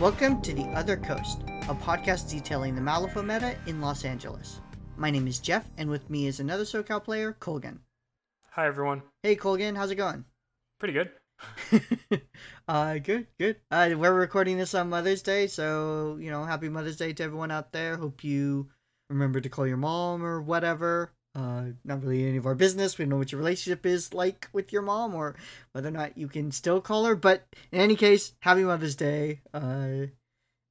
Welcome to The Other Coast, a podcast detailing the Malifaux meta in Los Angeles. My name is Jeff, and with me is another SoCal player, Colgan. Hi, everyone. Hey, Colgan, how's it going? Pretty good. uh, good, good. Uh, we're recording this on Mother's Day, so, you know, happy Mother's Day to everyone out there. Hope you remember to call your mom or whatever. Uh, not really any of our business. We don't know what your relationship is like with your mom or whether or not you can still call her. But in any case, happy Mother's Day uh,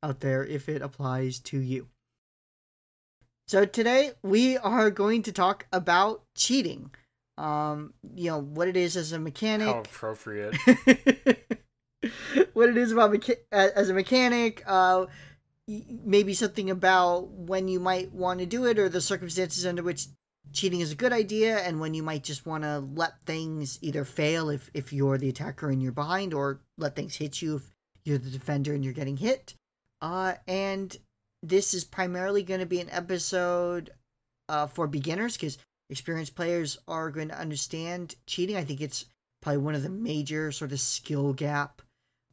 out there if it applies to you. So today we are going to talk about cheating. Um, you know what it is as a mechanic. How appropriate. what it is about mecha- as a mechanic. Uh, maybe something about when you might want to do it or the circumstances under which cheating is a good idea and when you might just want to let things either fail if, if you're the attacker and you're behind or let things hit you if you're the defender and you're getting hit. Uh, and this is primarily going to be an episode uh, for beginners because experienced players are going to understand cheating. I think it's probably one of the major sort of skill gap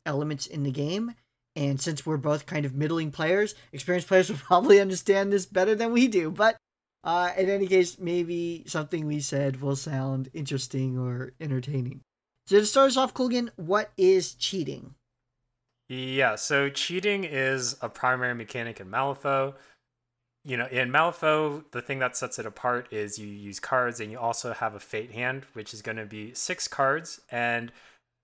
elements in the game. And since we're both kind of middling players experienced players will probably understand this better than we do. But uh, in any case, maybe something we said will sound interesting or entertaining. So to start us off, Colgan, what is cheating? Yeah, so cheating is a primary mechanic in Malifaux. You know, in Malifaux, the thing that sets it apart is you use cards and you also have a fate hand, which is going to be six cards. And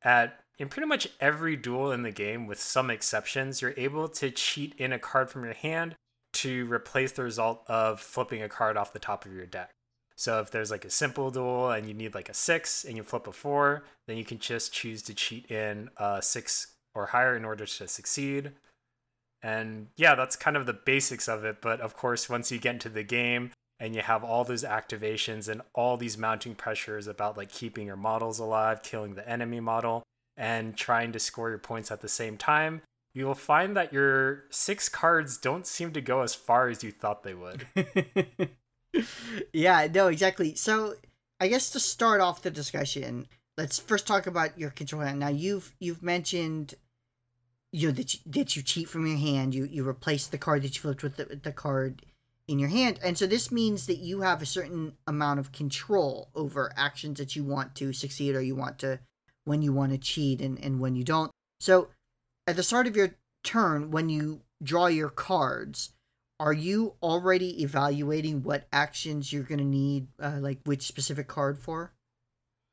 at in pretty much every duel in the game, with some exceptions, you're able to cheat in a card from your hand to replace the result of flipping a card off the top of your deck. So if there's like a simple duel and you need like a six and you flip a four, then you can just choose to cheat in a six or higher in order to succeed. And yeah, that's kind of the basics of it. But of course, once you get into the game and you have all those activations and all these mounting pressures about like keeping your models alive, killing the enemy model, and trying to score your points at the same time, you will find that your six cards don't seem to go as far as you thought they would. yeah, no, exactly. So, I guess to start off the discussion, let's first talk about your control hand. Now, you've you've mentioned you know that you, that you cheat from your hand. You you replace the card that you flipped with the, the card in your hand, and so this means that you have a certain amount of control over actions that you want to succeed or you want to when you want to cheat and, and when you don't. So at the start of your turn when you draw your cards are you already evaluating what actions you're going to need uh, like which specific card for?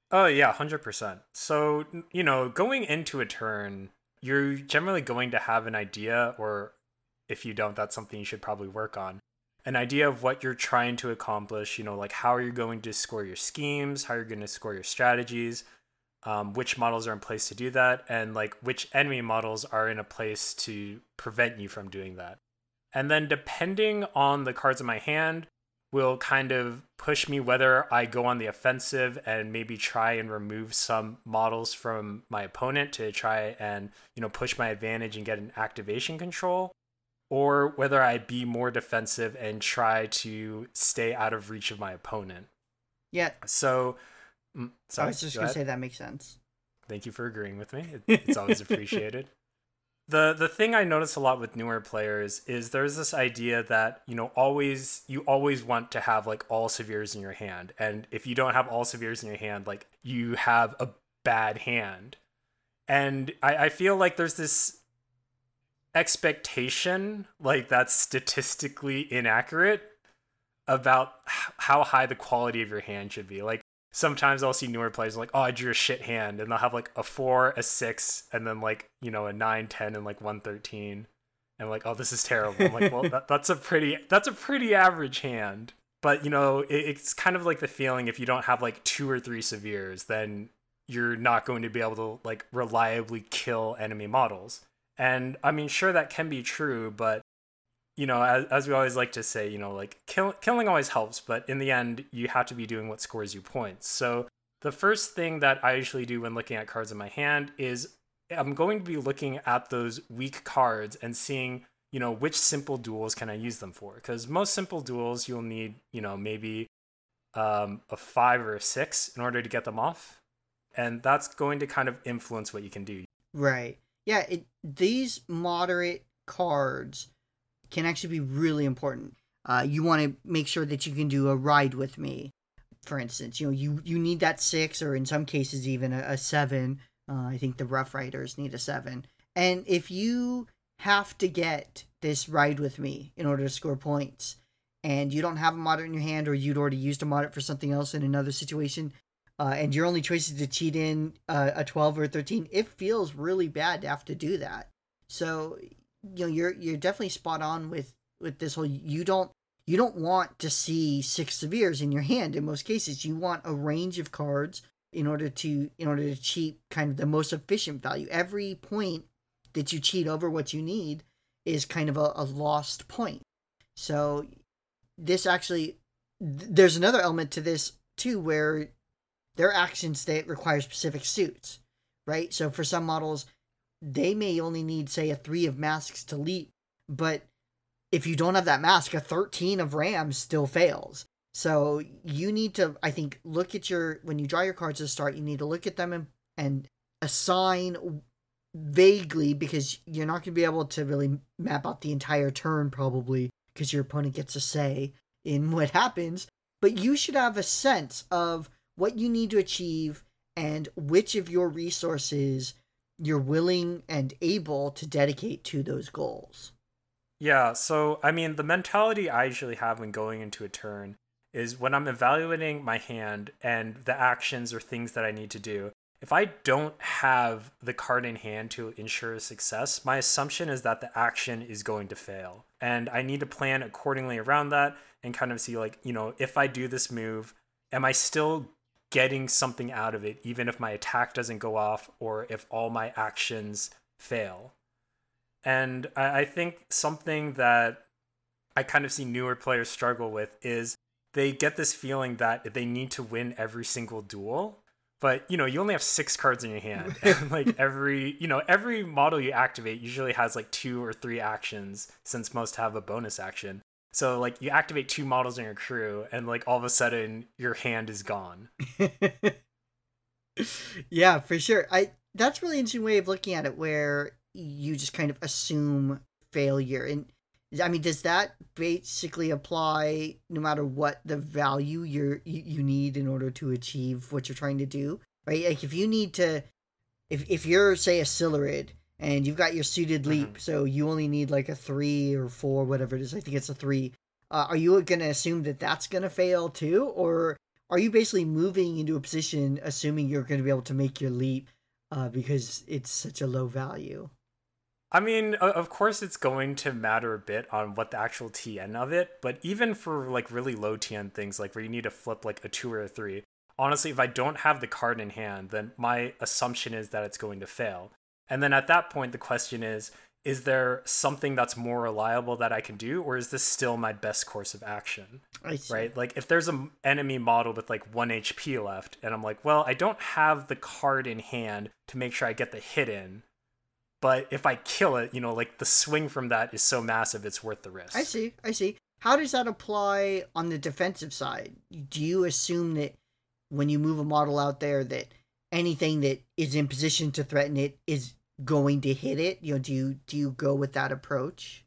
Oh yeah 100% so you know going into a turn you're generally going to have an idea or if you don't that's something you should probably work on an idea of what you're trying to accomplish you know like how are you going to score your schemes how you're going to score your strategies um, which models are in place to do that, and like which enemy models are in a place to prevent you from doing that. And then depending on the cards in my hand, will kind of push me whether I go on the offensive and maybe try and remove some models from my opponent to try and you know push my advantage and get an activation control or whether I be more defensive and try to stay out of reach of my opponent. Yeah. So Mm, sorry, I was just go gonna ahead. say that makes sense. Thank you for agreeing with me. It, it's always appreciated. the the thing I notice a lot with newer players is there's this idea that you know always you always want to have like all severes in your hand, and if you don't have all severes in your hand, like you have a bad hand. And I, I feel like there's this expectation like that's statistically inaccurate about how high the quality of your hand should be. Like sometimes I'll see newer players like, oh, I drew a shit hand, and they'll have like a four, a six, and then like you know a nine, ten, and like one thirteen, and like, oh, this is terrible. I'm like, well, that, that's a pretty that's a pretty average hand. But you know, it, it's kind of like the feeling if you don't have like two or three severes, then you're not going to be able to like reliably kill enemy models. And I mean, sure that can be true, but you know, as, as we always like to say, you know, like kill, killing always helps, but in the end, you have to be doing what scores you points. So the first thing that I usually do when looking at cards in my hand is I'm going to be looking at those weak cards and seeing, you know, which simple duels can I use them for? Because most simple duels, you'll need, you know, maybe um, a five or a six in order to get them off. And that's going to kind of influence what you can do. Right. yeah, it these moderate cards can actually be really important. Uh, you want to make sure that you can do a ride with me, for instance. You know, you you need that six, or in some cases even a, a seven. Uh, I think the Rough Riders need a seven. And if you have to get this ride with me in order to score points, and you don't have a moderate in your hand, or you'd already used a moderate for something else in another situation, uh, and your only choice is to cheat in uh, a 12 or a 13, it feels really bad to have to do that. So, you know, you're you're definitely spot on with with this whole. You don't you don't want to see six severes in your hand. In most cases, you want a range of cards in order to in order to cheat kind of the most efficient value. Every point that you cheat over what you need is kind of a, a lost point. So this actually there's another element to this too where their action state requires specific suits, right? So for some models, they may only need, say, a three of masks to leap, but if you don't have that mask, a 13 of rams still fails. So you need to, I think, look at your, when you draw your cards to start, you need to look at them and, and assign vaguely because you're not going to be able to really map out the entire turn probably because your opponent gets a say in what happens. But you should have a sense of what you need to achieve and which of your resources you're willing and able to dedicate to those goals. Yeah, so I mean, the mentality I usually have when going into a turn is when I'm evaluating my hand and the actions or things that I need to do. If I don't have the card in hand to ensure success, my assumption is that the action is going to fail. And I need to plan accordingly around that and kind of see, like, you know, if I do this move, am I still getting something out of it, even if my attack doesn't go off or if all my actions fail. And I, I think something that I kind of see newer players struggle with is they get this feeling that they need to win every single duel but you know you only have six cards in your hand and like every you know every model you activate usually has like two or three actions since most have a bonus action so like you activate two models in your crew and like all of a sudden your hand is gone. yeah, for sure. I that's really interesting way of looking at it where you just kind of assume failure and I mean, does that basically apply no matter what the value you're you, you need in order to achieve what you're trying to do? Right? Like if you need to if if you're say a Silurid and you've got your suited mm-hmm. leap, mm-hmm. so you only need like a three or four, whatever it is. I think it's a three. Uh, are you going to assume that that's going to fail too, or are you basically moving into a position assuming you're going to be able to make your leap uh, because it's such a low value? I mean, of course, it's going to matter a bit on what the actual TN of it, but even for like really low TN things, like where you need to flip like a two or a three, honestly, if I don't have the card in hand, then my assumption is that it's going to fail. And then at that point, the question is is there something that's more reliable that I can do, or is this still my best course of action? Right? Like, if there's an enemy model with like one HP left, and I'm like, well, I don't have the card in hand to make sure I get the hit in. But if I kill it, you know, like the swing from that is so massive, it's worth the risk. I see. I see. How does that apply on the defensive side? Do you assume that when you move a model out there that anything that is in position to threaten it is going to hit it? You know, do you do you go with that approach?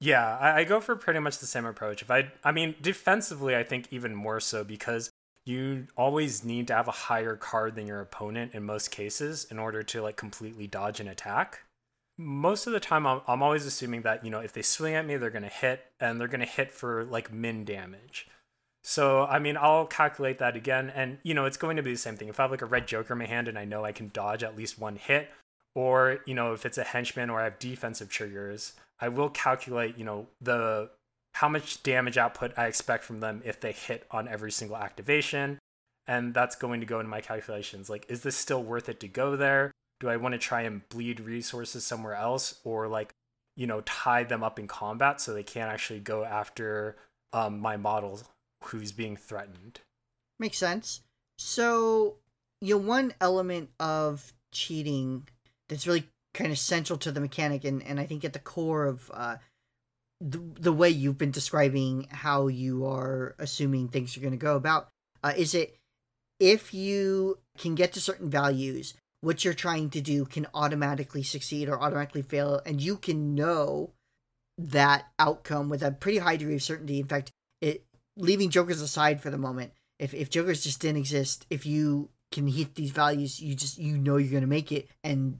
Yeah, I, I go for pretty much the same approach. If I, I mean, defensively, I think even more so because you always need to have a higher card than your opponent in most cases in order to like completely dodge an attack. Most of the time, I'm, I'm always assuming that you know if they swing at me, they're gonna hit, and they're gonna hit for like min damage. So I mean, I'll calculate that again, and you know it's going to be the same thing. If I have like a red Joker in my hand and I know I can dodge at least one hit, or you know if it's a henchman or I have defensive triggers, I will calculate you know the how much damage output I expect from them if they hit on every single activation, and that's going to go into my calculations. Like, is this still worth it to go there? Do I want to try and bleed resources somewhere else, or like you know tie them up in combat so they can't actually go after um, my model who's being threatened? Makes sense. So, you know, one element of cheating that's really kind of central to the mechanic and, and I think at the core of uh, the, the way you've been describing how you are assuming things are going to go about uh, is it if you can get to certain values what you're trying to do can automatically succeed or automatically fail, and you can know that outcome with a pretty high degree of certainty. In fact, it leaving jokers aside for the moment, if if jokers just didn't exist, if you can hit these values, you just you know you're gonna make it. And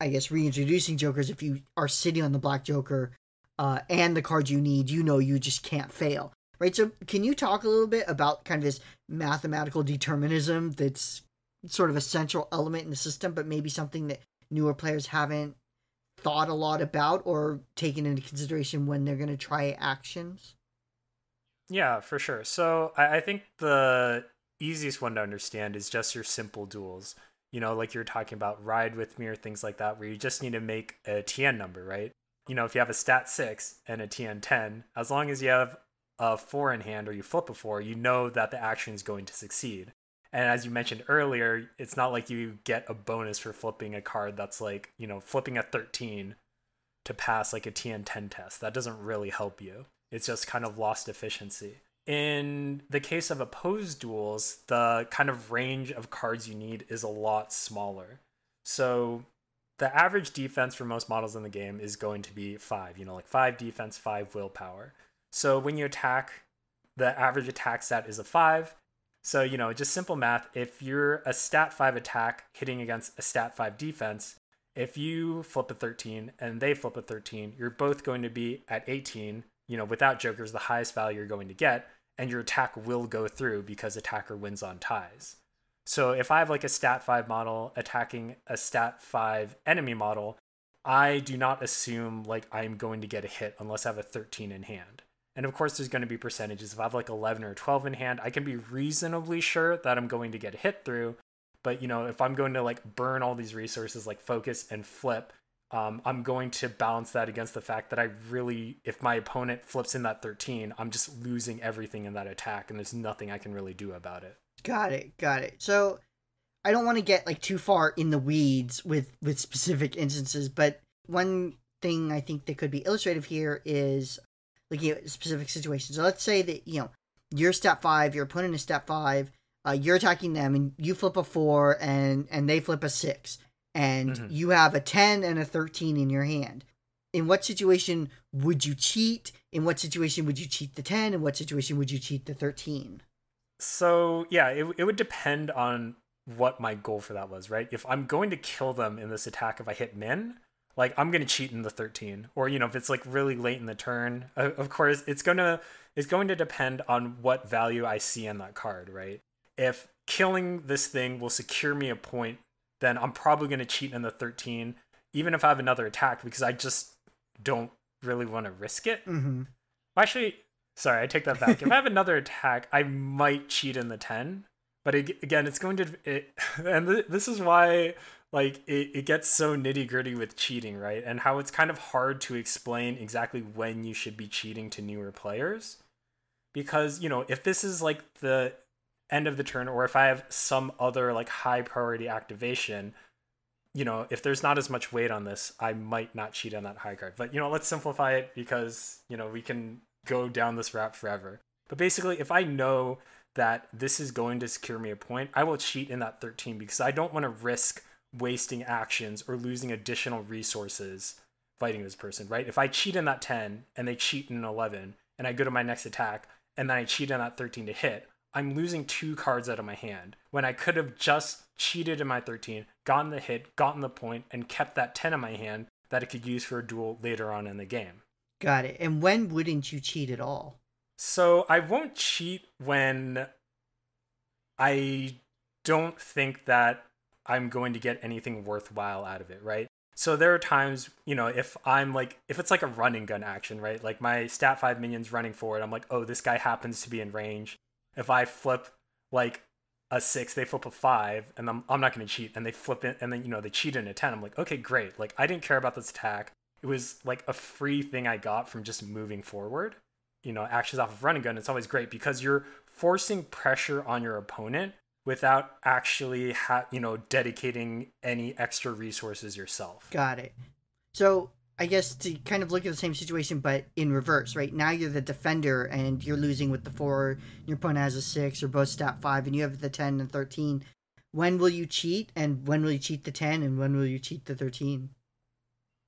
I guess reintroducing jokers, if you are sitting on the black joker uh, and the cards you need, you know you just can't fail. Right. So can you talk a little bit about kind of this mathematical determinism that's sort of a central element in the system, but maybe something that newer players haven't thought a lot about or taken into consideration when they're going to try actions? Yeah, for sure. So I, I think the easiest one to understand is just your simple duels. You know, like you're talking about ride with me or things like that, where you just need to make a TN number, right? You know, if you have a stat six and a TN 10, as long as you have a four in hand or you flip a four, you know that the action is going to succeed. And as you mentioned earlier, it's not like you get a bonus for flipping a card that's like, you know, flipping a 13 to pass like a TN10 test. That doesn't really help you. It's just kind of lost efficiency. In the case of opposed duels, the kind of range of cards you need is a lot smaller. So the average defense for most models in the game is going to be five, you know, like five defense, five willpower. So when you attack, the average attack stat is a five so, you know, just simple math. If you're a stat 5 attack hitting against a stat 5 defense, if you flip a 13 and they flip a 13, you're both going to be at 18. You know, without jokers, the highest value you're going to get, and your attack will go through because attacker wins on ties. So if I have like a stat 5 model attacking a stat 5 enemy model, I do not assume like I'm going to get a hit unless I have a 13 in hand. And of course, there's going to be percentages. If I have like 11 or 12 in hand, I can be reasonably sure that I'm going to get hit through. But, you know, if I'm going to like burn all these resources, like focus and flip, um, I'm going to balance that against the fact that I really, if my opponent flips in that 13, I'm just losing everything in that attack and there's nothing I can really do about it. Got it. Got it. So I don't want to get like too far in the weeds with, with specific instances, but one thing I think that could be illustrative here is looking at specific situations. So let's say that you know you're step five, your opponent is step five, uh, you're attacking them, and you flip a four, and and they flip a six, and mm-hmm. you have a ten and a thirteen in your hand. In what situation would you cheat? In what situation would you cheat the ten? In what situation would you cheat the thirteen? So yeah, it it would depend on what my goal for that was, right? If I'm going to kill them in this attack, if I hit min, like I'm gonna cheat in the 13 or you know if it's like really late in the turn of course it's gonna it's going to depend on what value I see in that card right if killing this thing will secure me a point then I'm probably gonna cheat in the 13 even if I have another attack because I just don't really want to risk it mm-hmm. actually sorry I take that back if I have another attack I might cheat in the 10 but it, again it's going to it, and th- this is why like it, it gets so nitty gritty with cheating, right? And how it's kind of hard to explain exactly when you should be cheating to newer players. Because, you know, if this is like the end of the turn, or if I have some other like high priority activation, you know, if there's not as much weight on this, I might not cheat on that high card. But, you know, let's simplify it because, you know, we can go down this route forever. But basically, if I know that this is going to secure me a point, I will cheat in that 13 because I don't want to risk wasting actions or losing additional resources fighting this person, right? If I cheat in that 10 and they cheat in an 11 and I go to my next attack and then I cheat in that 13 to hit, I'm losing two cards out of my hand when I could have just cheated in my 13, gotten the hit, gotten the point, and kept that 10 in my hand that I could use for a duel later on in the game. Got it. And when wouldn't you cheat at all? So I won't cheat when I don't think that I'm going to get anything worthwhile out of it, right? So there are times, you know, if I'm like, if it's like a running gun action, right? Like my stat five minions running forward, I'm like, oh, this guy happens to be in range. If I flip like a six, they flip a five, and I'm, I'm not going to cheat. And they flip it, and then, you know, they cheat in a 10. I'm like, okay, great. Like, I didn't care about this attack. It was like a free thing I got from just moving forward. You know, actions off of running gun, it's always great because you're forcing pressure on your opponent without actually ha- you know dedicating any extra resources yourself got it so i guess to kind of look at the same situation but in reverse right now you're the defender and you're losing with the four your opponent has a six or both stat five and you have the 10 and 13 when will you cheat and when will you cheat the 10 and when will you cheat the 13?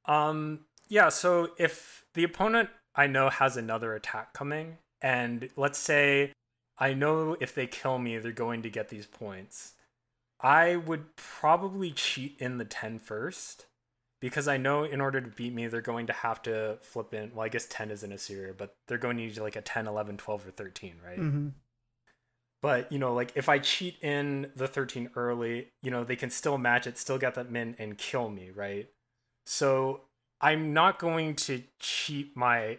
Um yeah, so if the opponent I know has another attack coming and let's say I know if they kill me they're going to get these points. I would probably cheat in the 10 first because I know in order to beat me, they're going to have to flip in. Well, I guess 10 isn't a serial, but they're going to need like a 10, 11, 12, or 13, right? Mm-hmm. But, you know, like if I cheat in the 13 early, you know, they can still match it, still get that min, and kill me, right? So I'm not going to cheat my.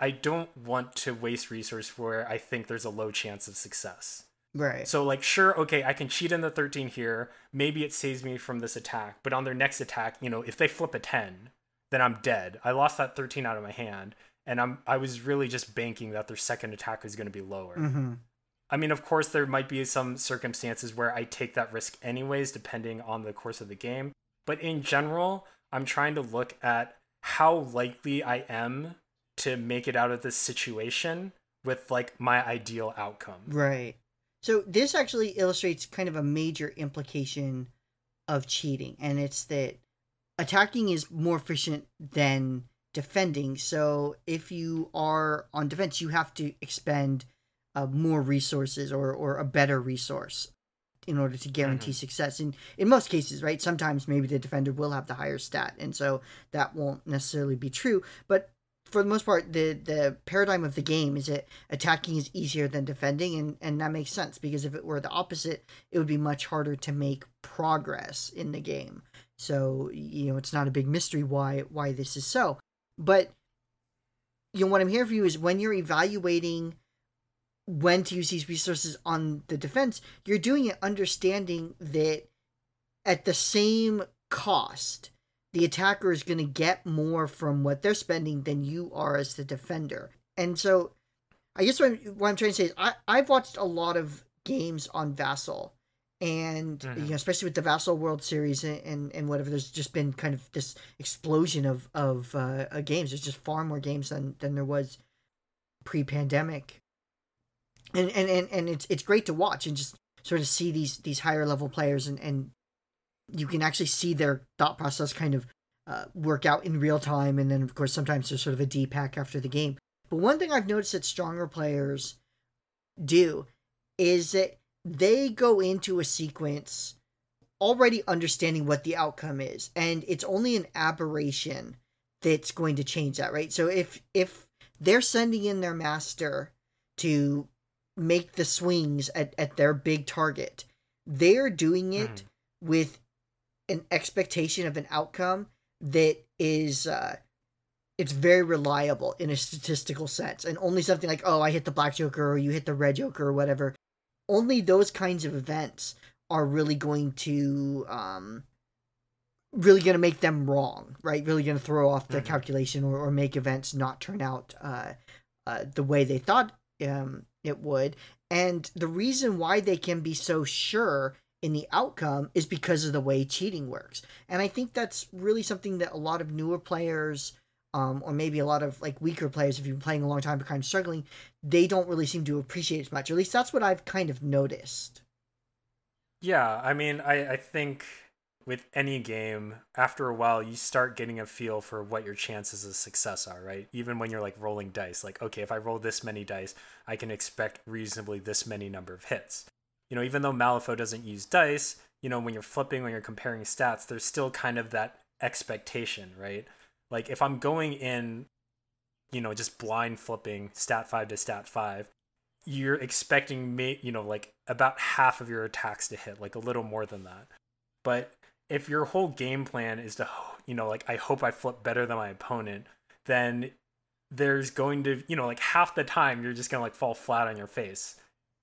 I don't want to waste resource where I think there's a low chance of success. Right. So like sure, okay, I can cheat in the 13 here. Maybe it saves me from this attack, but on their next attack, you know, if they flip a 10, then I'm dead. I lost that 13 out of my hand, and I'm I was really just banking that their second attack is going to be lower. Mm-hmm. I mean, of course, there might be some circumstances where I take that risk anyways, depending on the course of the game. But in general, I'm trying to look at how likely I am to make it out of this situation with like my ideal outcome. Right. So this actually illustrates kind of a major implication of cheating, and it's that attacking is more efficient than defending. So if you are on defense, you have to expend uh, more resources or or a better resource in order to guarantee mm-hmm. success. And in most cases, right, sometimes maybe the defender will have the higher stat, and so that won't necessarily be true. But for the most part, the the paradigm of the game is that attacking is easier than defending, and and that makes sense because if it were the opposite, it would be much harder to make progress in the game. So you know, it's not a big mystery why why this is so. But you know, what I'm here for you is when you're evaluating when to use these resources on the defense, you're doing it understanding that at the same cost the attacker is going to get more from what they're spending than you are as the defender. And so, I guess what I'm, what I'm trying to say is I, I've watched a lot of games on Vassal, and mm-hmm. you know, especially with the Vassal World Series and, and, and whatever, there's just been kind of this explosion of of uh, games. There's just far more games than than there was pre-pandemic, and and and, and it's it's great to watch and just sort of see these these higher level players and and you can actually see their thought process kind of uh, work out in real time. And then, of course, sometimes there's sort of a depack after the game. But one thing I've noticed that stronger players do is that they go into a sequence already understanding what the outcome is. And it's only an aberration that's going to change that, right? So if if they're sending in their master to make the swings at, at their big target, they're doing it mm. with an expectation of an outcome that is uh it's very reliable in a statistical sense. And only something like oh i hit the black joker or you hit the red joker or whatever. Only those kinds of events are really going to um really going to make them wrong right? Really going to throw off the mm-hmm. calculation or, or make events not turn out uh, uh the way they thought um it would. And the reason why they can be so sure in the outcome is because of the way cheating works. And I think that's really something that a lot of newer players, um, or maybe a lot of like weaker players, if you've been playing a long time but kind of struggling, they don't really seem to appreciate as much. At least that's what I've kind of noticed. Yeah, I mean, I, I think with any game, after a while, you start getting a feel for what your chances of success are, right? Even when you're like rolling dice, like, okay, if I roll this many dice, I can expect reasonably this many number of hits you know, even though Malifaux doesn't use dice, you know, when you're flipping, when you're comparing stats, there's still kind of that expectation, right? Like if I'm going in, you know, just blind flipping stat five to stat five, you're expecting me, you know, like about half of your attacks to hit, like a little more than that. But if your whole game plan is to, you know, like I hope I flip better than my opponent, then there's going to, you know, like half the time you're just gonna like fall flat on your face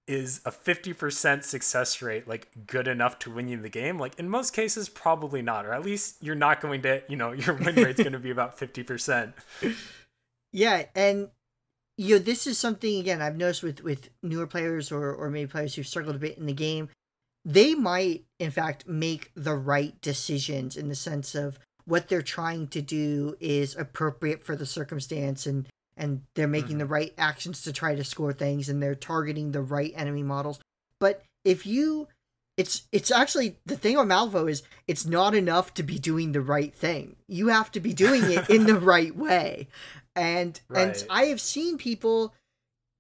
is a 50% success rate like good enough to win you the game? Like in most cases probably not or at least you're not going to you know your win rate's going to be about 50% yeah and you know this is something again i've noticed with with newer players or or maybe players who've struggled a bit in the game they might in fact make the right decisions in the sense of what they're trying to do is appropriate for the circumstance and and they're making mm-hmm. the right actions to try to score things and they're targeting the right enemy models. But if you it's it's actually the thing about Malifaux is it's not enough to be doing the right thing. You have to be doing it in the right way. And right. and I have seen people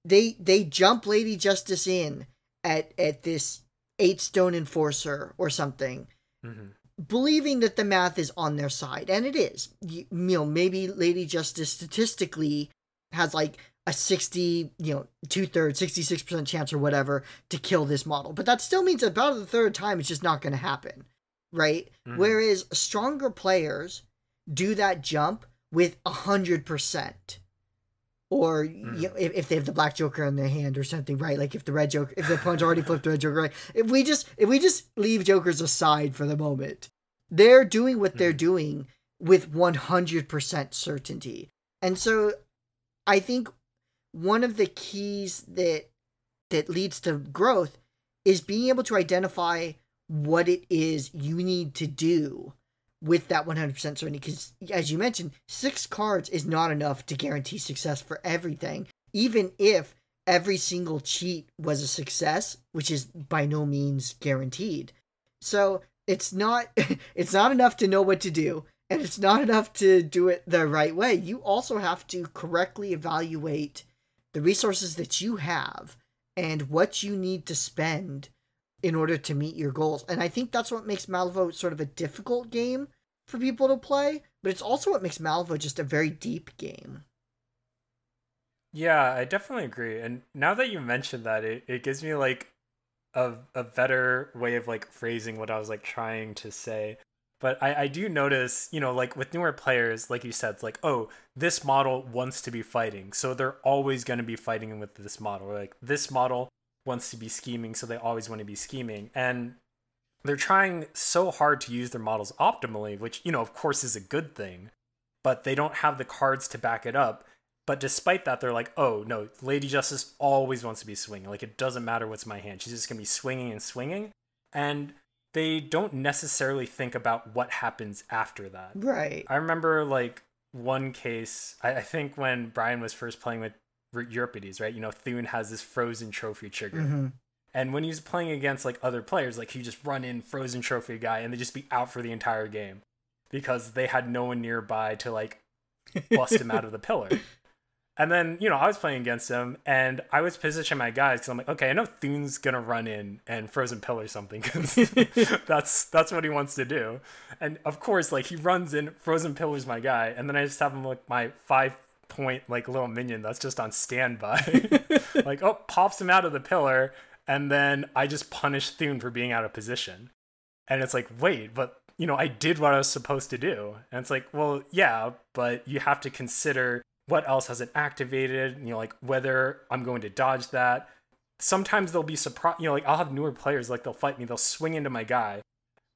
they they jump Lady Justice in at at this eight stone enforcer or something. Mm-hmm. Believing that the math is on their side, and it is. You, you know, maybe Lady Justice statistically has like a 60, you know, two thirds, 66% chance or whatever to kill this model. But that still means about the third time it's just not going to happen, right? Mm-hmm. Whereas stronger players do that jump with a 100%. Or mm-hmm. you know, if, if they have the black joker in their hand or something, right? Like if the red joker, if the opponent's already flipped the red joker, right? If we just if we just leave jokers aside for the moment, they're doing what mm-hmm. they're doing with 100% certainty. And so I think one of the keys that that leads to growth is being able to identify what it is you need to do with that 100% certainty. Because as you mentioned six cards is not enough to guarantee success for everything. Even if every single cheat was a success which is by no means guaranteed. So it's not it's not enough to know what to do and it's not enough to do it the right way you also have to correctly evaluate the resources that you have and what you need to spend in order to meet your goals. And I think that's what makes Malifaux sort of a difficult game for people to play, but it's also what makes Malifaux just a very deep game. Yeah, I definitely agree. And now that you mentioned that, it, it gives me like a a better way of like phrasing what I was like trying to say. But I, I do notice, you know, like with newer players, like you said, it's like, oh, this model wants to be fighting. So they're always going to be fighting with this model. Like this model wants to be scheming. So they always want to be scheming. And they're trying so hard to use their models optimally, which, you know, of course is a good thing. But they don't have the cards to back it up. But despite that, they're like, oh, no, Lady Justice always wants to be swinging. Like, it doesn't matter what's my hand. She's just going to be swinging and swinging. And they don't necessarily think about what happens after that. Right. I remember like one case, I, I think when Brian was first playing with Euripides, right? You know, Thune has this frozen trophy trigger. Mm-hmm. And when he's playing against like other players, like he just run in frozen trophy guy and they just be out for the entire game because they had no one nearby to like bust him out of the pillar. And then, you know, I was playing against him and I was positioning my guys because I'm like, okay, I know Thune's going to run in and frozen pillar something because that's, that's what he wants to do. And of course, like he runs in, frozen pillars my guy. And then I just have him like my five point like little minion that's just on standby. like, oh, pops him out of the pillar. And then I just punish Thune for being out of position. And it's like, wait, but you know, I did what I was supposed to do. And it's like, well, yeah, but you have to consider what else has it activated, you know, like whether I'm going to dodge that. Sometimes they'll be surprised, you know, like I'll have newer players, like they'll fight me, they'll swing into my guy.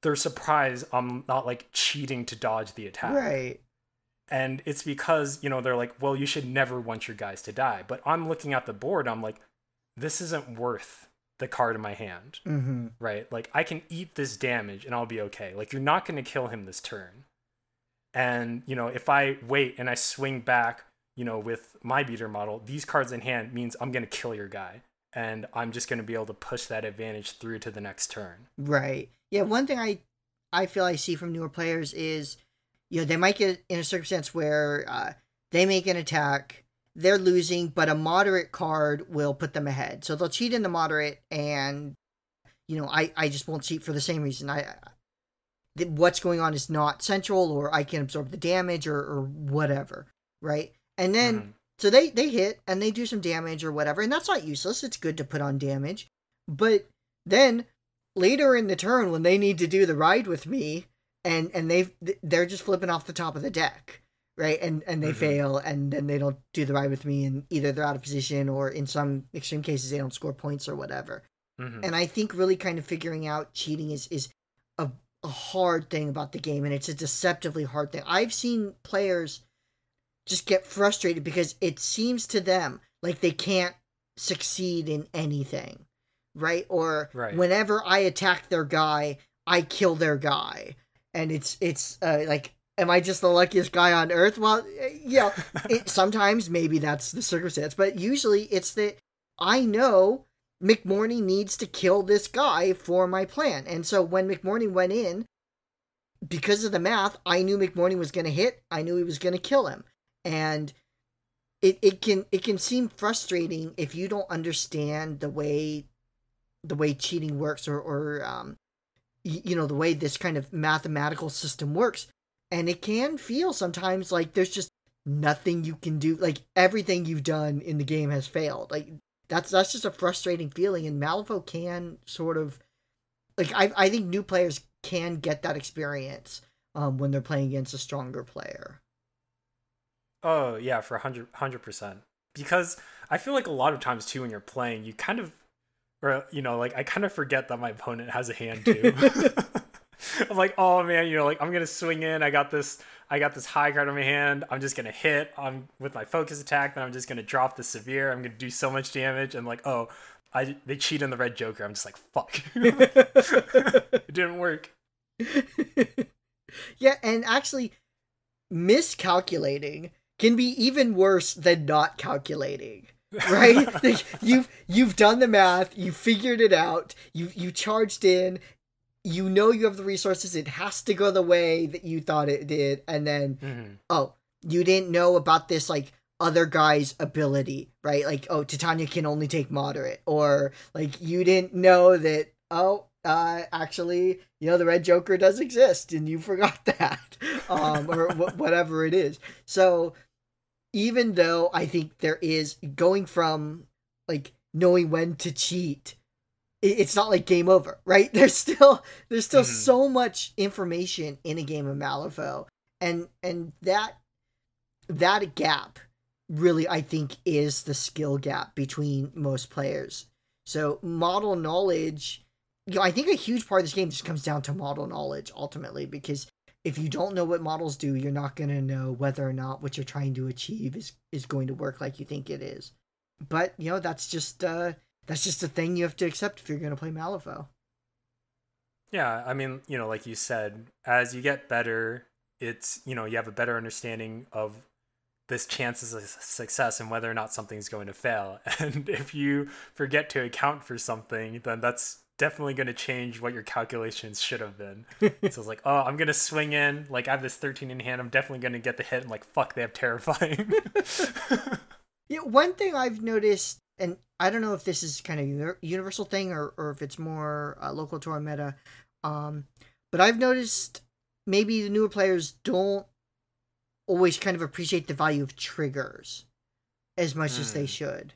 They're surprised I'm not like cheating to dodge the attack. Right. And it's because, you know, they're like, well, you should never want your guys to die. But I'm looking at the board, I'm like, this isn't worth the card in my hand. Mm-hmm. Right? Like, I can eat this damage and I'll be okay. Like, you're not going to kill him this turn. And, you know, if I wait and I swing back you know, with my beater model, these cards in hand means I'm going to kill your guy. And I'm just going to be able to push that advantage through to the next turn. Right. Yeah. One thing I, I feel I see from newer players is, you know, they might get in a circumstance where uh, they make an attack, they're losing, but a moderate card will put them ahead. So they'll cheat in the moderate, and you know, I I just won't cheat for the same reason. I, I what's going on is not central, or I can absorb the damage, or or whatever. Right. And then mm-hmm. so they they hit and they do some damage or whatever, and that's not useless. It's good to put on damage. But then later in the turn when they need to do the ride with me and and they they're just flipping off the top of the deck right and and they mm-hmm. fail and then they don't do the ride with me and either they're out of position or in some extreme cases they don't score points or whatever mm-hmm. and i think really kind of figuring out cheating is is a, a hard thing about the game and it's a deceptively hard thing i've seen players just get frustrated because it seems to them like they can't succeed in anything, right? Or right. whenever I attack their guy, I kill their guy, and it's it's uh, like, am I just the luckiest guy on earth? Well, yeah, it, sometimes maybe that's the circumstance, but usually it's that I know McMourning needs to kill this guy for my plan. And so when McMourning went in, because of the math, I knew McMourning was going to hit. I knew he was going to kill him. And it, it can it can seem frustrating if you don't understand the way the way cheating works or or um you know the way this kind of mathematical system works. And it can feel sometimes like there's just nothing you can do. Like everything you've done in the game has failed. Like that's that's just a frustrating feeling. And malifaux can sort of like i, I think new players can get that experience um, when they're playing against a stronger player oh yeah for 100 100% because i feel like a lot of times too when you're playing you kind of or you know like i kind of forget that my opponent has a hand too I'm like, oh man, you know, like I'm gonna swing in. I got this, I got this high card on my hand. I'm just gonna hit. I'm with my focus attack. Then I'm just gonna drop the severe. I'm gonna do so much damage. And like, oh, I they cheat on the red Joker. I'm just like, fuck, it didn't work. yeah, and actually, miscalculating can be even worse than not calculating right like you've you've done the math you figured it out you you charged in you know you have the resources it has to go the way that you thought it did and then mm-hmm. oh you didn't know about this like other guy's ability right like oh titania can only take moderate or like you didn't know that oh uh actually you know the red joker does exist and you forgot that um or wh- whatever it is so even though i think there is going from like knowing when to cheat it's not like game over, right? There's still there's still mm-hmm. so much information in a game of Malifaux, and and that that gap really I think is the skill gap between most players. So model knowledge, you know, I think a huge part of this game just comes down to model knowledge ultimately because if you don't know what models do, you're not to know whether or not what you're trying to achieve is is going to work like you think it is. But, you know, that's just uh that's just a thing you have to accept if you're to play Malifaux. Yeah, I mean, you know, like you said, as you get better, it's, you know, you have a better understanding of this chances of success and whether or not something's going to fail. And if you forget to account for something, then that's definitely going to change what your calculations should have been. so it's like, oh, I'm going to swing in. Like, I have this 13 in hand. I'm definitely going to get the hit. And like, fuck, they have terrifying. yeah, one thing I've noticed and I don't know if this is kind of a universal thing or, or if it's more uh, local to our meta. Um, but I've noticed maybe the newer players don't always kind of appreciate the value of triggers as much mm. as they hmm. should.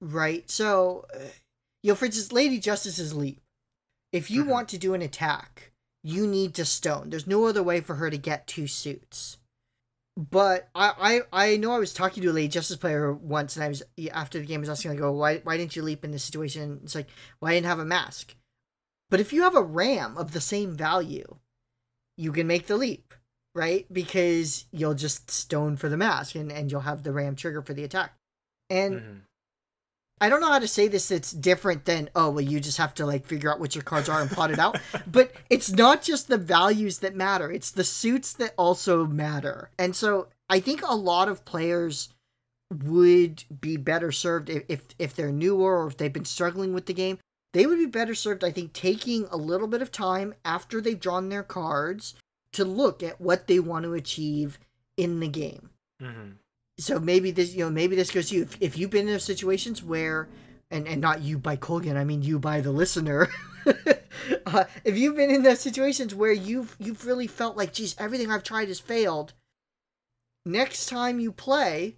Right? So, uh, you know, for instance, Lady Justice's leap. If you mm-hmm. want to do an attack, you need to stone. There's no other way for her to get two suits but I, I I know I was talking to a Lady Justice player once, and I was after the game I was asking like, "Oh, why why didn't you leap in this situation?" It's like, "Well, I didn't have a mask." But if you have a ram of the same value, you can make the leap, right? Because you'll just stone for the mask, and and you'll have the ram trigger for the attack. And mm-hmm. I don't know how to say this. It's different than oh well, you just have to like figure out what your cards are and plot it out. but it's not just the values that matter; it's the suits that also matter. And so I think a lot of players would be better served if if, if they're newer or if they've been struggling with the game. They would be better served, I think, taking a little bit of time after they've drawn their cards to look at what they want to achieve in the game. Mm-hmm so maybe this you know maybe this goes to you. If, if you've been in those situations where and and not you by Colgan I mean you by the listener uh, if you've been in those situations where you've you've really felt like geez everything I've tried has failed next time you play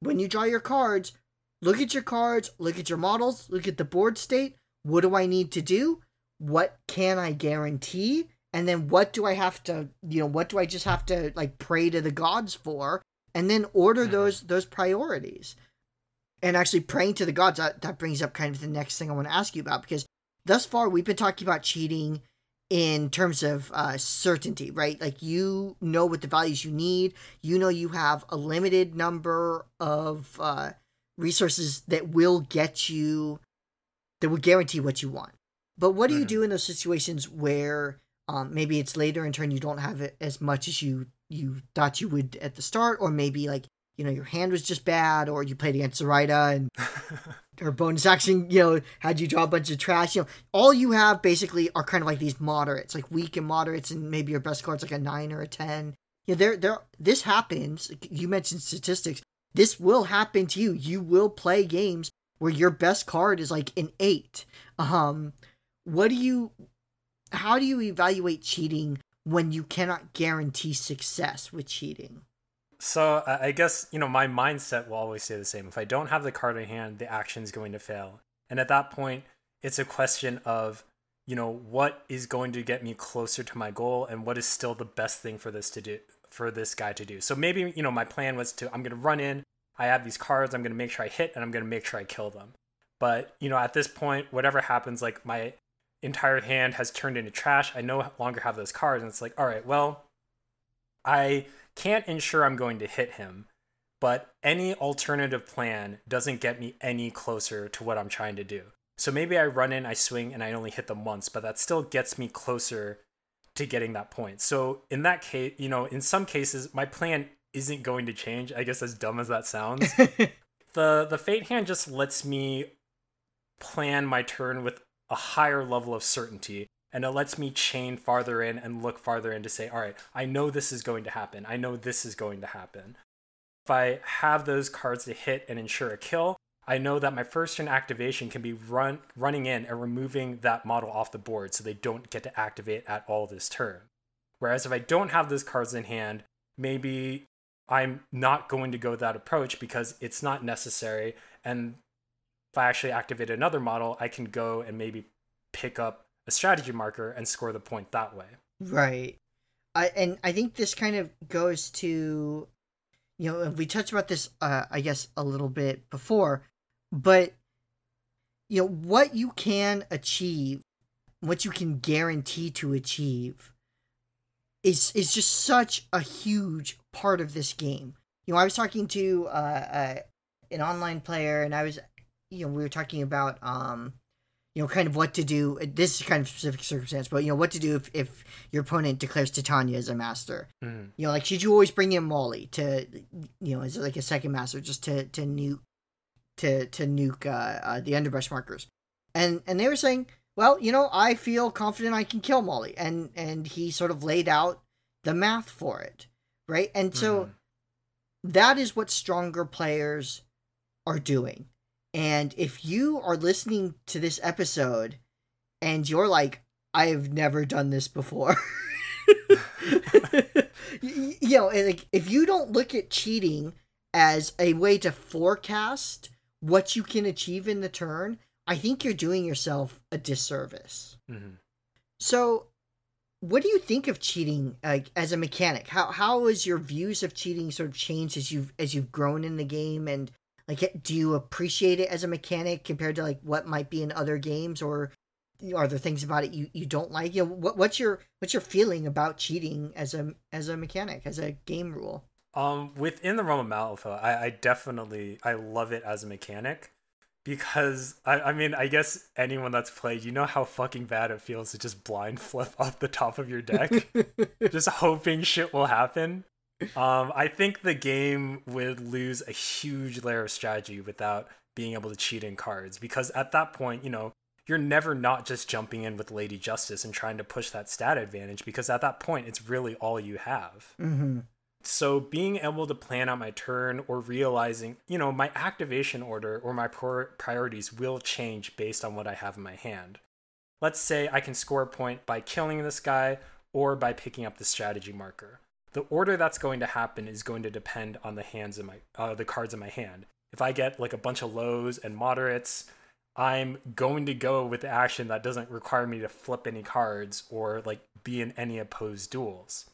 when you draw your cards look at your cards look at your models look at the board state. What do I need to do? What can I guarantee? And then what do I have to you know what do I just have to like pray to the gods for and then order mm-hmm. those those priorities and actually praying to the gods that, that brings up kind of the next thing i want to ask you about because thus far we've been talking about cheating in terms of uh, certainty right like you know what the values you need you know you have a limited number of uh, resources that will get you that will guarantee what you want but what do mm-hmm. you do in those situations where um, maybe it's later in turn you don't have it as much as you you thought you would at the start or maybe like you know your hand was just bad, or you played against Zoraida and her bonus action, you know, had you draw a bunch of trash. You know, all you have basically are kind of like these moderates, like weak and moderates, and maybe your best card's like a nine or a ten. You know, there, there. This happens. You mentioned statistics. This will happen to you. You will play games where your best card is like an eight. Um, what do you? How do you evaluate cheating when you cannot guarantee success with cheating? So uh, I guess you know my mindset will always stay the same. If I don't have the card in hand, the action is going to fail, and at that point, it's a question of you know what is going to get me closer to my goal, and what is still the best thing for this to do for this guy to do. So maybe you know my plan was to I'm going to run in. I have these cards. I'm going to make sure I hit, and I'm going to make sure I kill them. But you know at this point, whatever happens, like my entire hand has turned into trash. I no longer have those cards, and it's like, all right, well, I can't ensure I'm going to hit him, but any alternative plan doesn't get me any closer to what I'm trying to do. So maybe I run in, I swing, and I only hit them once, but that still gets me closer to getting that point. So in that case, you know, in some cases, my plan isn't going to change. I guess as dumb as that sounds, the the fate hand just lets me plan my turn with a higher level of certainty and it lets me chain farther in and look farther in to say all right i know this is going to happen. I know this is going to happen. If i have those cards to hit and ensure a kill i know that my first turn activation can be run running in and removing that model off the board so they don't get to activate at all this turn. Whereas if i don't have those cards in hand maybe i'm not going to go that approach because it's not necessary and if I actually activate another model, I can go and maybe pick up a strategy marker and score the point that way. Right. I and I think this kind of goes to you know, we touched about this uh I guess a little bit before, but you know, what you can achieve, what you can guarantee to achieve is is just such a huge part of this game. You know, I was talking to uh, uh an online player and I was you know we were talking about um you know kind of what to do this is kind of specific circumstance but you know what to do if, if your opponent declares titania as a master. Mm-hmm. you know like should you always bring in molly to you know as like a second master just to to nuke to to nuke uh, uh, the underbrush markers? And and they were saying well you know i feel confident i can kill molly. And and he sort of laid out the math for it right? And so mm-hmm. that is what stronger players are doing and if you are listening to this episode and you're like, I've never done this before. you know, like if you don't look at cheating as a way to forecast what you can achieve in the turn, I think you're doing yourself a disservice. Mm-hmm. So, what do you think of cheating like as a mechanic? How how has your views of cheating sort of changed as you've as you've grown in the game and like, do you appreciate it as a mechanic compared to like what might be in other games, or are there things about it you, you don't like? You know, what, what's your what's your feeling about cheating as a as a mechanic as a game rule? Um, within the realm of Malifaux, I, I definitely I love it as a mechanic because I, I mean I guess anyone that's played you know how fucking bad it feels to just blind flip off the top of your deck just hoping shit will happen um, I think the game would lose a huge layer of strategy without being able to cheat in cards because at that point, you know, you're never not just jumping in with Lady Justice and trying to push that stat advantage because at that point, it's really all you have. Mm-hmm. So being able to plan out my turn or realizing, you know, my activation order or my priorities will change based on what I have in my hand. Let's say I can score a point by killing this guy or by picking up the strategy marker the order that's going to happen is going to depend on the hands in my uh, the cards in my hand. If I get like a bunch of lows and moderates, I'm going to go with the action that doesn't require me to flip any cards or like be in any opposed duels.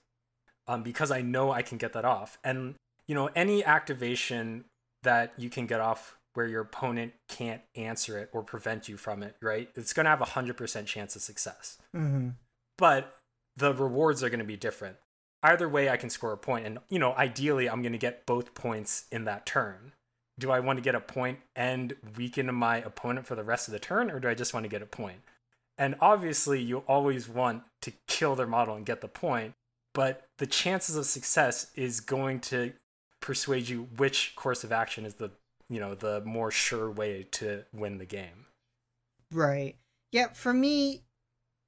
Um, because I know I can get that off. And you know, any activation that you can get off where your opponent can't answer it or prevent you from it, right? It's going to have a 100% chance of success. Mm-hmm. But the rewards are going to be different either way I can score a point and you know ideally I'm going to get both points in that turn. Do I want to get a point and weaken my opponent for the rest of the turn or do I just want to get a point? And obviously you always want to kill their model and get the point, but the chances of success is going to persuade you which course of action is the you know the more sure way to win the game. Right. Yeah. For me,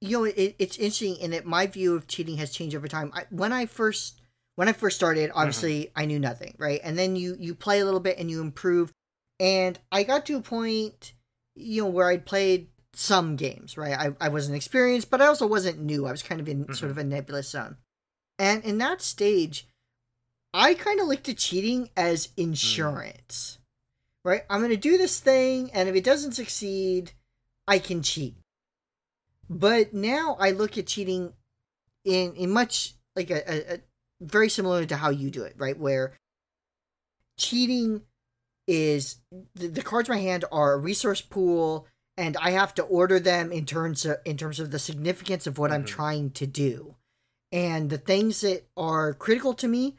you know, it, it's interesting in that my view of cheating has changed over time. I, when I first when I first started, obviously mm-hmm. I knew nothing, right? And then you you play a little bit and you improve, and I got to a point, you know, where I'd played some games, right? I, I wasn't experienced, but I also wasn't new. I was kind of in mm-hmm. sort of a nebulous zone. And in that stage, I kind of looked at cheating as insurance, mm. right? I'm going to do this thing, and if it doesn't succeed, I can cheat. But now I look at cheating in, in much like a, a, a very similar to how you do it, right? Where cheating is the, the cards in my hand are a resource pool and I have to order them in terms of in terms of the significance of what mm-hmm. I'm trying to do. And the things that are critical to me,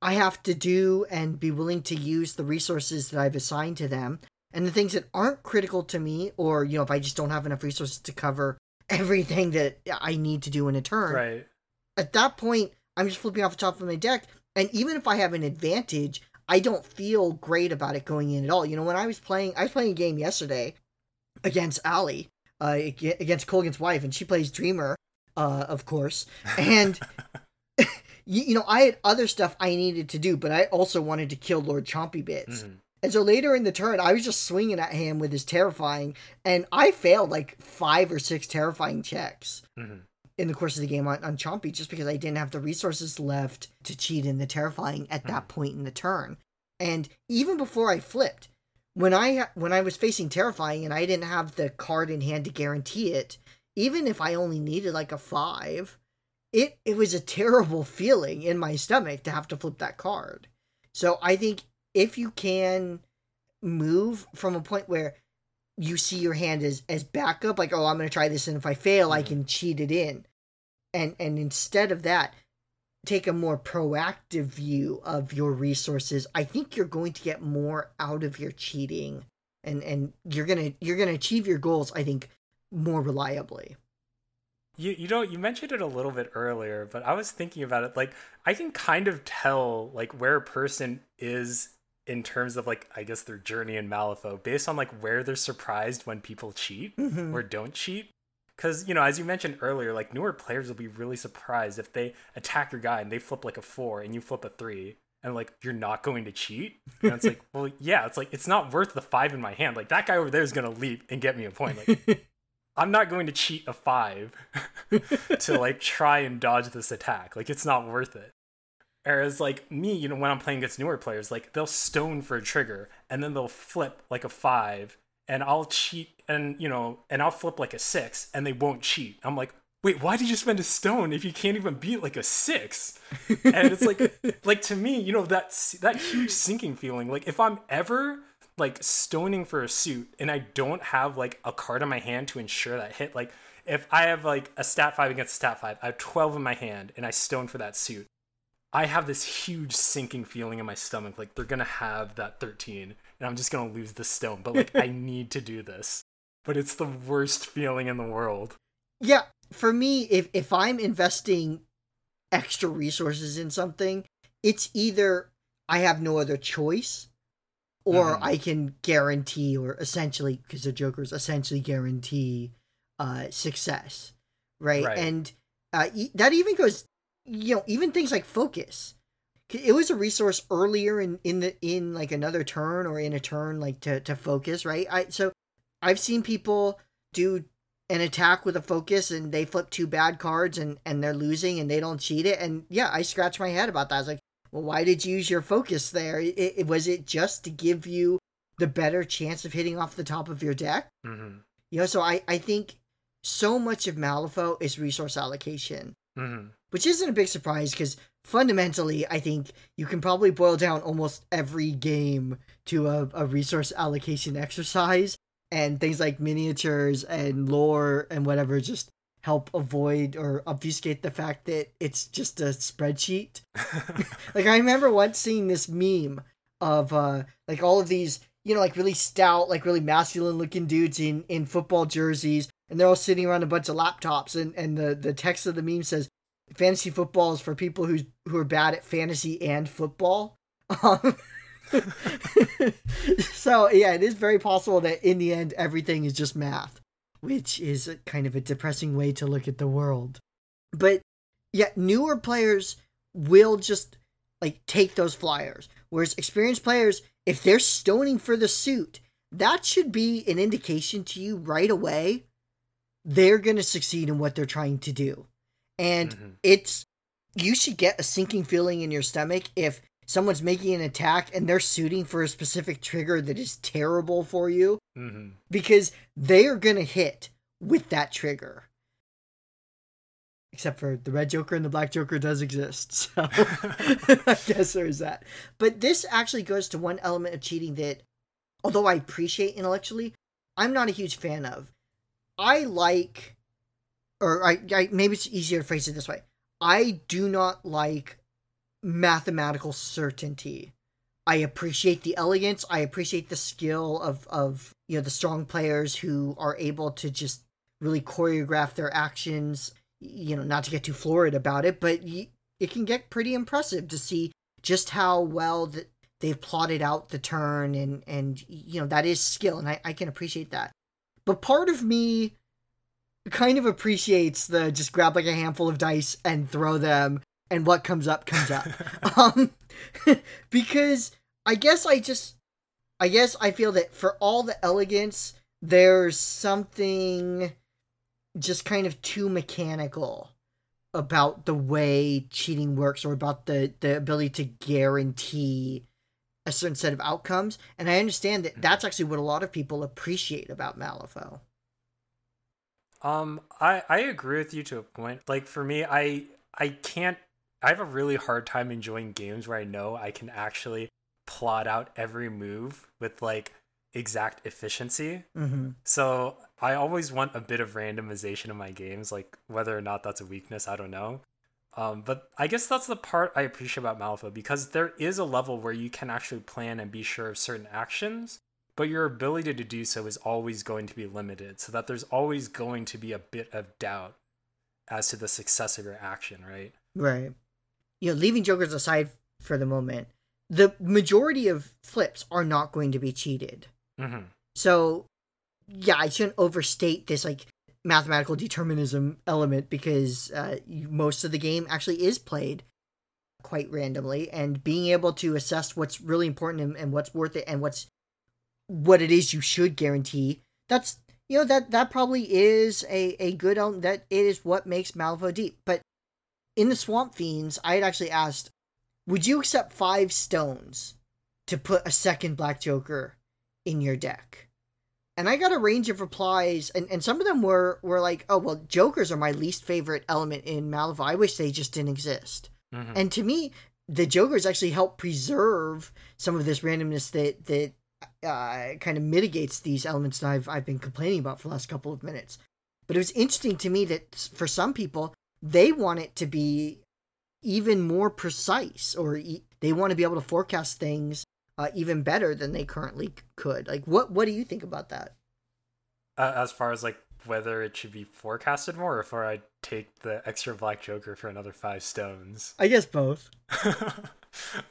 I have to do and be willing to use the resources that I've assigned to them. And the things that aren't critical to me, or you know, if I just don't have enough resources to cover everything that I need to do in a turn, right? At that point, I'm just flipping off the top of my deck, and even if I have an advantage, I don't feel great about it going in at all. You know, when I was playing, I was playing a game yesterday against Allie, uh, against Colgan's wife, and she plays Dreamer, uh, of course. And you, you, know, I had other stuff I needed to do, but I also wanted to kill Lord Chompy Bits. Mm-hmm. And so later in the turn, I was just swinging at him with his terrifying, and I failed like five or six terrifying checks. Mm-hmm in the course of the game on, on Chompy just because I didn't have the resources left to cheat in the terrifying at that hmm. point in the turn. And even before I flipped, when I when I was facing terrifying and I didn't have the card in hand to guarantee it, even if I only needed like a five, it it was a terrible feeling in my stomach to have to flip that card. So I think if you can move from a point where you see your hand as as backup like oh i'm going to try this and if i fail mm-hmm. i can cheat it in. And and instead of that take a more proactive view of your resources. I think you're going to get more out of your cheating and and you're going to you're going to achieve your goals i think more reliably. You you know you mentioned it a little bit earlier but i was thinking about it like i can kind of tell like where a person is in terms of like I guess their journey in Malifaux based on like where they're surprised when people cheat mm-hmm. or don't cheat. Because you know, as you mentioned earlier, like newer players will be really surprised if they attack your guy and they flip like a four and you flip a three, and like you're not going to cheat. And it's like, well, yeah, it's like it's not worth the five in my hand. Like that guy over there is gonna leap and get me a point. Like I'm not going to cheat a five to like try and dodge this attack. Like it's not worth it. Whereas like me, you know, when I'm playing against newer players, like they'll stone for a trigger and then they'll flip like a five and I'll cheat and you know, and I'll flip like a six and they won't cheat. I'm like, wait, why did you spend a stone if you can't even beat like a six? And it's like like to me, you know, that that huge sinking feeling. Like if I'm ever like stoning for a suit and I don't have like a card in my hand to ensure that hit, like if I have like a stat five against a stat five, I have 12 in my hand and I stone for that suit. I have this huge sinking feeling in my stomach, like they're gonna have that 13, and I'm just gonna lose the stone. But like I need to do this. But it's the worst feeling in the world. Yeah, for me, if if I'm investing extra resources in something, it's either I have no other choice, or mm. I can guarantee, or essentially, because the Joker's essentially guarantee uh, success, right? right. And uh, that even goes you know even things like focus. It was a resource earlier in in the in like another turn or in a turn like to to focus right? I so i've seen people do an attack with a focus and they flip two bad cards and and they're losing and they don't cheat it. And yeah i scratch my head about that. I was like well why did you use your focus there? It, it was it just to give you the better chance of hitting off the top of your deck? Mm-hmm. you know so i i think so much of malifaux is resource allocation. Mm-hmm which isn't a big surprise because fundamentally, I think you can probably boil down almost every game to a, a resource allocation exercise, and things like miniatures and lore and whatever just help avoid or obfuscate the fact that it's just a spreadsheet. like I remember once seeing this meme of uh like all of these, you know, like really stout, like really masculine looking dudes in in football jerseys and they're all sitting around a bunch of laptops and and the the text of the meme says fantasy football is for people who who are bad at fantasy and football Um, so yeah, it is very possible that in the end everything is just math, which is kind of a depressing way to look at the world. But yeah, newer players will just like take those flyers, whereas experienced players, if they're stoning for the suit, that should be an indication to you right away they're going to succeed in what they're trying to do. And Mhm. it's you should get a sinking feeling in your stomach if someone's making an attack and they're shooting for a specific trigger that is terrible for you hmm because they are going to hit with that trigger. Except for the red joker and the black joker does exist. So I guess there's that. But this actually goes to one element of cheating that although I appreciate intellectually, I'm not a huge fan of. I like or I, I maybe it's easier to phrase it this way. I do not like mathematical certainty. I appreciate the elegance. I appreciate the skill of of you know the strong players who are able to just really choreograph their actions. You know, not to get too florid about it, but it can get pretty impressive to see just how well that they've plotted out the turn and and you know that is skill, and I, I can appreciate that. But part of me kind of appreciates the just grab like a handful of dice and throw them, and what comes up comes up. Um because i guess i just i guess i feel that for all the elegance there's something just kind of too mechanical about the way cheating works or about the the ability to guarantee a certain set of outcomes. And i understand that that's actually what a lot of people appreciate about malifaux Um, I I agree with you to a point. Like for me, I I can't. I have a really hard time enjoying games where I know I can actually plot out every move with like exact efficiency. mm-hmm. So I always want a bit of randomization in my games, like whether or not that's a weakness, I don't know. Um, but I guess that's the part I appreciate about Malifaux because there is a level where you can actually plan and be sure of certain actions, but your ability to do so is always going to be limited, so that there's always going to be a bit of doubt as to the success of your action, right? Right. You know, leaving jokers aside for the moment, the majority of flips are not going to be cheated. Mm-hmm. So, yeah, I shouldn't overstate this like mathematical determinism element because uh, most of the game actually is played quite randomly, and being able to assess what's really important and, and what's worth it and what's what it is you should guarantee. That's you know that that probably is a a good element. That it is what makes Malifaux deep. But in the Swamp Fiends, I had actually asked, would you accept five stones to put a second Black Joker in your deck? And I got a range of replies, and, and some of them were, were like, oh, well, Jokers are my least favorite element in Malifaux. I wish they just didn't exist. Mm-hmm. And to me, the Jokers actually help preserve some of this randomness that, that uh, kind of mitigates these elements that I've, I've been complaining about for the last couple of minutes. But it was interesting to me that for some people, they want it to be even more precise, or e- they want to be able to forecast things uh, even better than they currently could. Like, what what do you think about that? uh, as far as like whether it should be forecasted more, or if I take the extra Black Joker for another five stones. I guess both.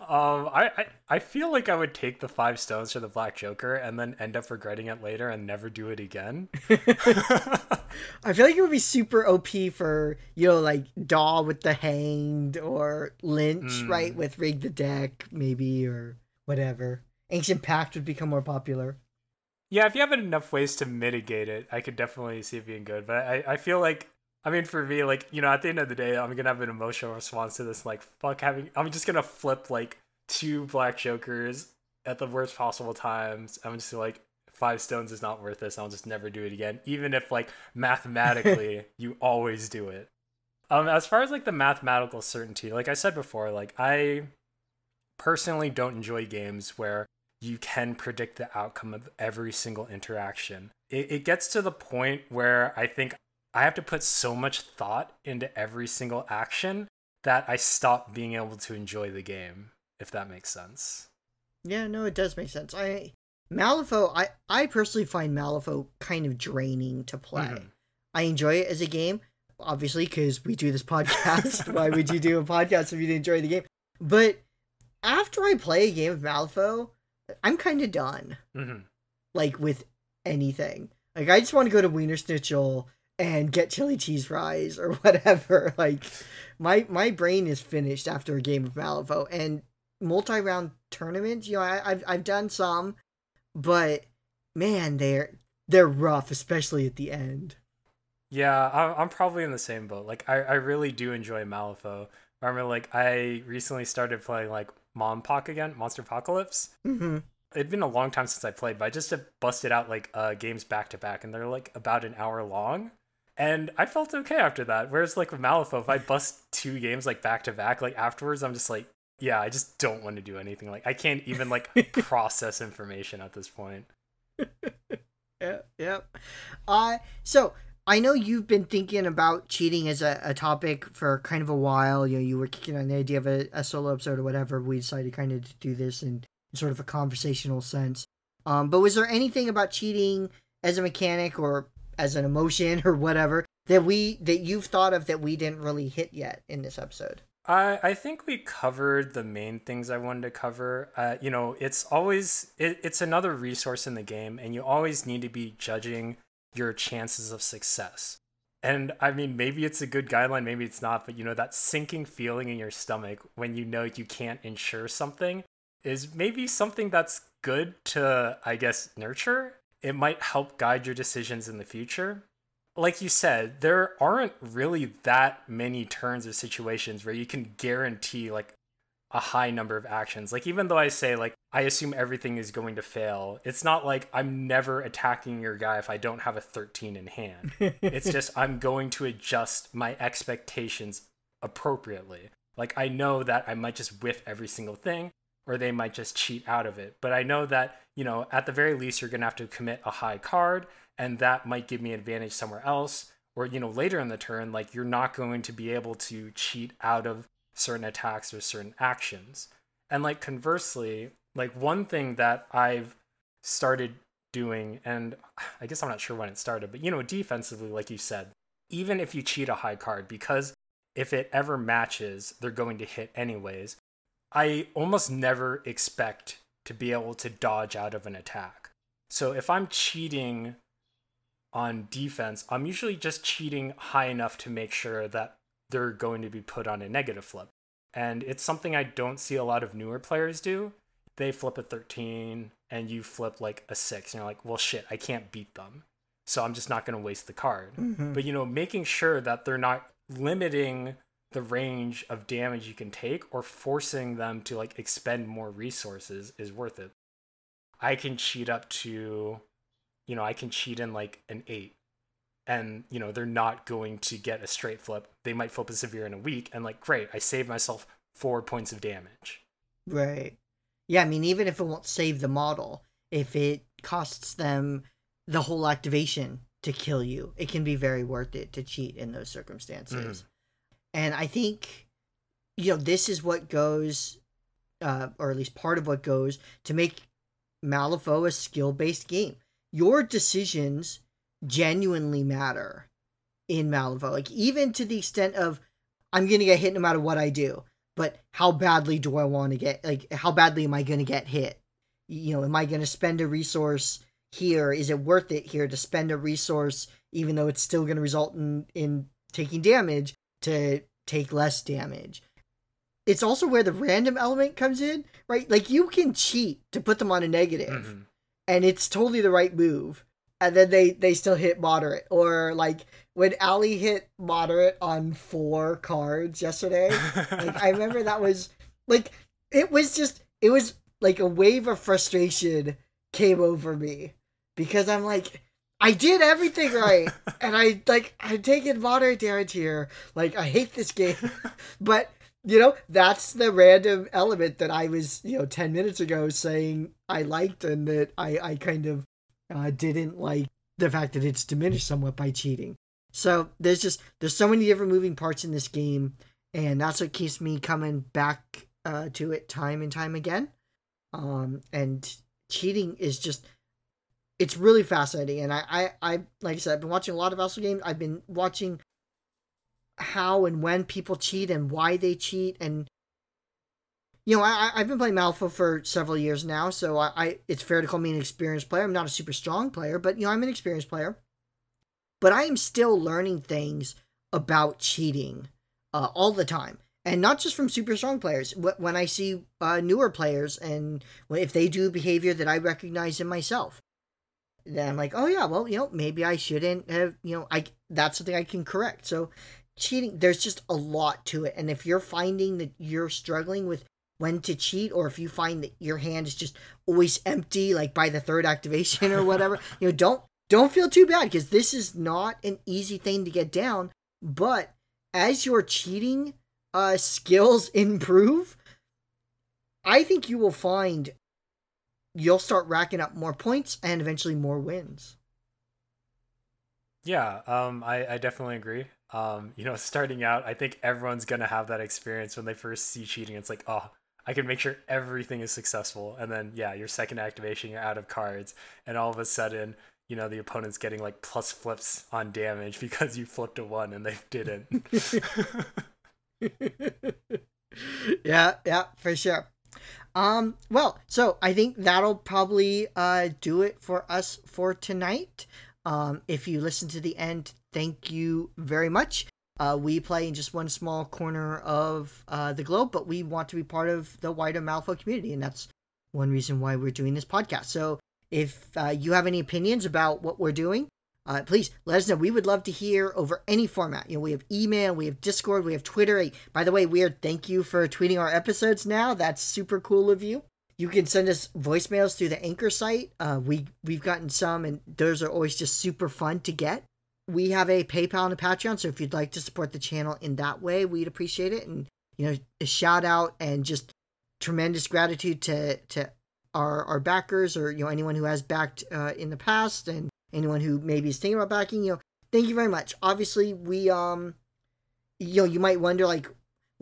um, I, I I feel like I would take the five stones for the Black Joker and then end up regretting it later and never do it again. I feel like it would be super OP for you know like Daw with the Hanged or Lynch Mm. right with Rig the Deck maybe or whatever. Ancient Pact would become more popular. Yeah, if you have enough ways to mitigate it, I could definitely see it being good. But I, I feel like I mean for me, like, you know, at the end of the day, I'm gonna have an emotional response to this, like fuck having I'm just gonna flip like two black jokers at the worst possible times. I'm just like five stones is not worth this. I'll just never do it again. Even if like mathematically you always do it. Um as far as like the mathematical certainty, like I said before, like I personally don't enjoy games where you can predict the outcome of every single interaction. It, it gets to the point where I think I have to put so much thought into every single action that I stop being able to enjoy the game, if that makes sense. Yeah, no, it does make sense. I Malifaux, I I personally find Malifaux kind of draining to play. Mhm. I enjoy it as a game, obviously, because we do this podcast. Why would you do a podcast if you didn't enjoy the game? But after I play a game of Malifaux, I'm kind of done. hmm Like with anything. Like I just want to go to Wienerschnitzel and get chili cheese fries or whatever. Like my my brain is finished after a game of Malifaux and multi-round tournaments. You know, I, I've I've done some, but man, they're they're rough, especially at the end. Yeah, I'm, I'm probably in the same boat. Like, I, I really do enjoy Malifaux. I remember, like, I recently started playing, like, MonPoc again, Monsterpocalypse. hmm It'd been a long time since I played, but I just have busted out, like, uh, games back to back, and they're, like, about an hour long. And I felt okay after that. Whereas, like, with Malifaux, if I bust two games, like, back to back, like, afterwards, I'm just like, yeah, I just don't want to do anything. Like, I can't even, like, process information at this point. Yeah, yeah. Uh, so I know you've been thinking about cheating as a, a topic for kind of a while. You know, you were kicking on the idea of a, a solo episode or whatever. We decided kind of to do this in, in sort of a conversational sense. Um, but was there anything about cheating as a mechanic or as an emotion or whatever that we that you've thought of that we didn't really hit yet in this episode? I I think we covered the main things I wanted to cover. Uh, you know, it's always it, it's another resource in the game, and you always need to be judging your chances of success. And I mean, maybe it's a good guideline, maybe it's not, but you know, that sinking feeling in your stomach when you know you can't ensure something is maybe something that's good to, I guess, nurture. It might help guide your decisions in the future like you said, there aren't really that many turns or situations where you can guarantee like a high number of actions. Like even though I say like I assume everything is going to fail, it's not like I'm never attacking your guy if I don't have a 13 in hand. it's just I'm going to adjust my expectations appropriately. Like I know that I might just whiff every single thing or they might just cheat out of it. But I know that, you know, at the very least you're going to have to commit a high card and that might give me advantage somewhere else or you know later in the turn like you're not going to be able to cheat out of certain attacks or certain actions. And like conversely like one thing that i've started doing and i guess i'm not sure when it started but you know defensively like you said even if you cheat a high card because if it ever matches they're going to hit anyways i almost never expect to be able to dodge out of an attack. So if i'm cheating on defense, I'm usually just cheating high enough to make sure that they're going to be put on a negative flip. And it's something I don't see a lot of newer players do. They flip a 13 and you flip like a 6 and you're like, "Well shit, I can't beat them." So I'm just not going to waste the card. Mhm. But you know, making sure that they're not limiting the range of damage you can take or forcing them to like expend more resources is worth it. I can cheat up to you know, I can cheat in like an eight. And, you know, they're not going to get a straight flip. They might flip a severe in a weak and like, great, I saved myself four points of damage. Right. Yeah, I mean, even if it won't save the model, if it costs them the whole activation to kill you, it can be very worth it to cheat in those circumstances. And I think, you know, this is what goes, uh, or at least part of what goes to make Malifaux a skill based game. Your decisions genuinely matter in Malifaux. Like, even to the extent of, I'm going to get hit no matter what I do but how badly do I want to get like how badly am I going to get hit? You know, am I going to spend a resource here? Is it worth it here to spend a resource even though it's still going to result in in taking damage to take less damage? It's also where the random element comes in, right? Like you can cheat to put them on a negative Mhm. and it's totally the right move. And then they they still hit moderate or like when Ali hit moderate on four cards yesterday, like I remember that was like it was just it was like a wave of frustration came over me because I'm like I did everything right and I like I'm taking moderate damage here. Like I hate this game. but you know, that's the random element that I was, you know, 10 minutes ago saying I liked and that I I kind of uh, didn't like the fact that it's diminished somewhat by cheating. So there's just there's so many different moving parts in this game, and that's what keeps me coming back uh, to it time and time again. Um, and cheating is just it's really fascinating, and I, I I like I said I've been watching a lot of Vassal games. I've been watching how and when people cheat and why they cheat, and you know, I, I've been playing Malifaux for several years now, so I, I it's fair to call me an experienced player. I'm not a super strong player, but you know, I'm an experienced player. But I am still learning things about cheating uh, all the time, and not just from super strong players. When I see uh, newer players, and if they do behavior that I recognize in myself, then I'm like, oh yeah, well, you know, maybe I shouldn't have, you know, I that's something I can correct. So cheating, there's just a lot to it, and if you're finding that you're struggling with when to cheat or if you find that your hand is just always empty like by the third activation or whatever. You know don't don't feel too bad because this is not an easy thing to get down. But as your cheating uh skills improve i think you will find you'll start racking up more points and eventually more wins. Yeah um i i definitely agree. Um, you know, starting out, I think everyone's gonna have that experience when they first see cheating. It's like, oh, I can make sure everything is successful. And then, yeah, your second activation, you're out of cards. And all of a sudden, you know, the opponent's getting like plus flips on damage because you flipped a one and they didn't. yeah, yeah, for sure. Um, well, so I think that'll probably uh, do it for us for tonight. Um, if you listen to the end, thank you very much. Uh, we play in just one small corner of uh, the globe, but we want to be part of the wider Malifaux community, and that's one reason why we're doing this podcast. So, if uh, you have any opinions about what we're doing, uh, please let us know. We would love to hear over any format. You know, we have email, we have Discord, we have Twitter. By the way, Weird, thank you for tweeting our episodes now. That's super cool of you. You can send us voicemails through the Anchor site. Uh, we we've gotten some, and those are always just super fun to get we have a PayPal and a Patreon, so if you'd like to support the channel in that way, we'd appreciate it. And you know, a shout out and just tremendous gratitude to to our our backers or you know anyone who has backed uh, in the past and anyone who maybe is thinking about backing. You know, thank you very much. Obviously, we um, you know, you might wonder like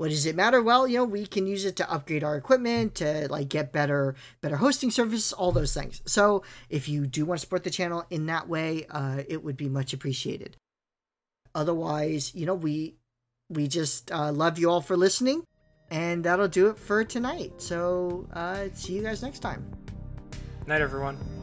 what does it matter? Well, you know, we can use it to upgrade our equipment, to like get better better hosting service, all those things. So if you do want to support the channel in that way, uh, it would be much appreciated. Otherwise, you know, we we just uh, love you all for listening, and that'll do it for tonight. So uh, see you guys next time. Night, everyone.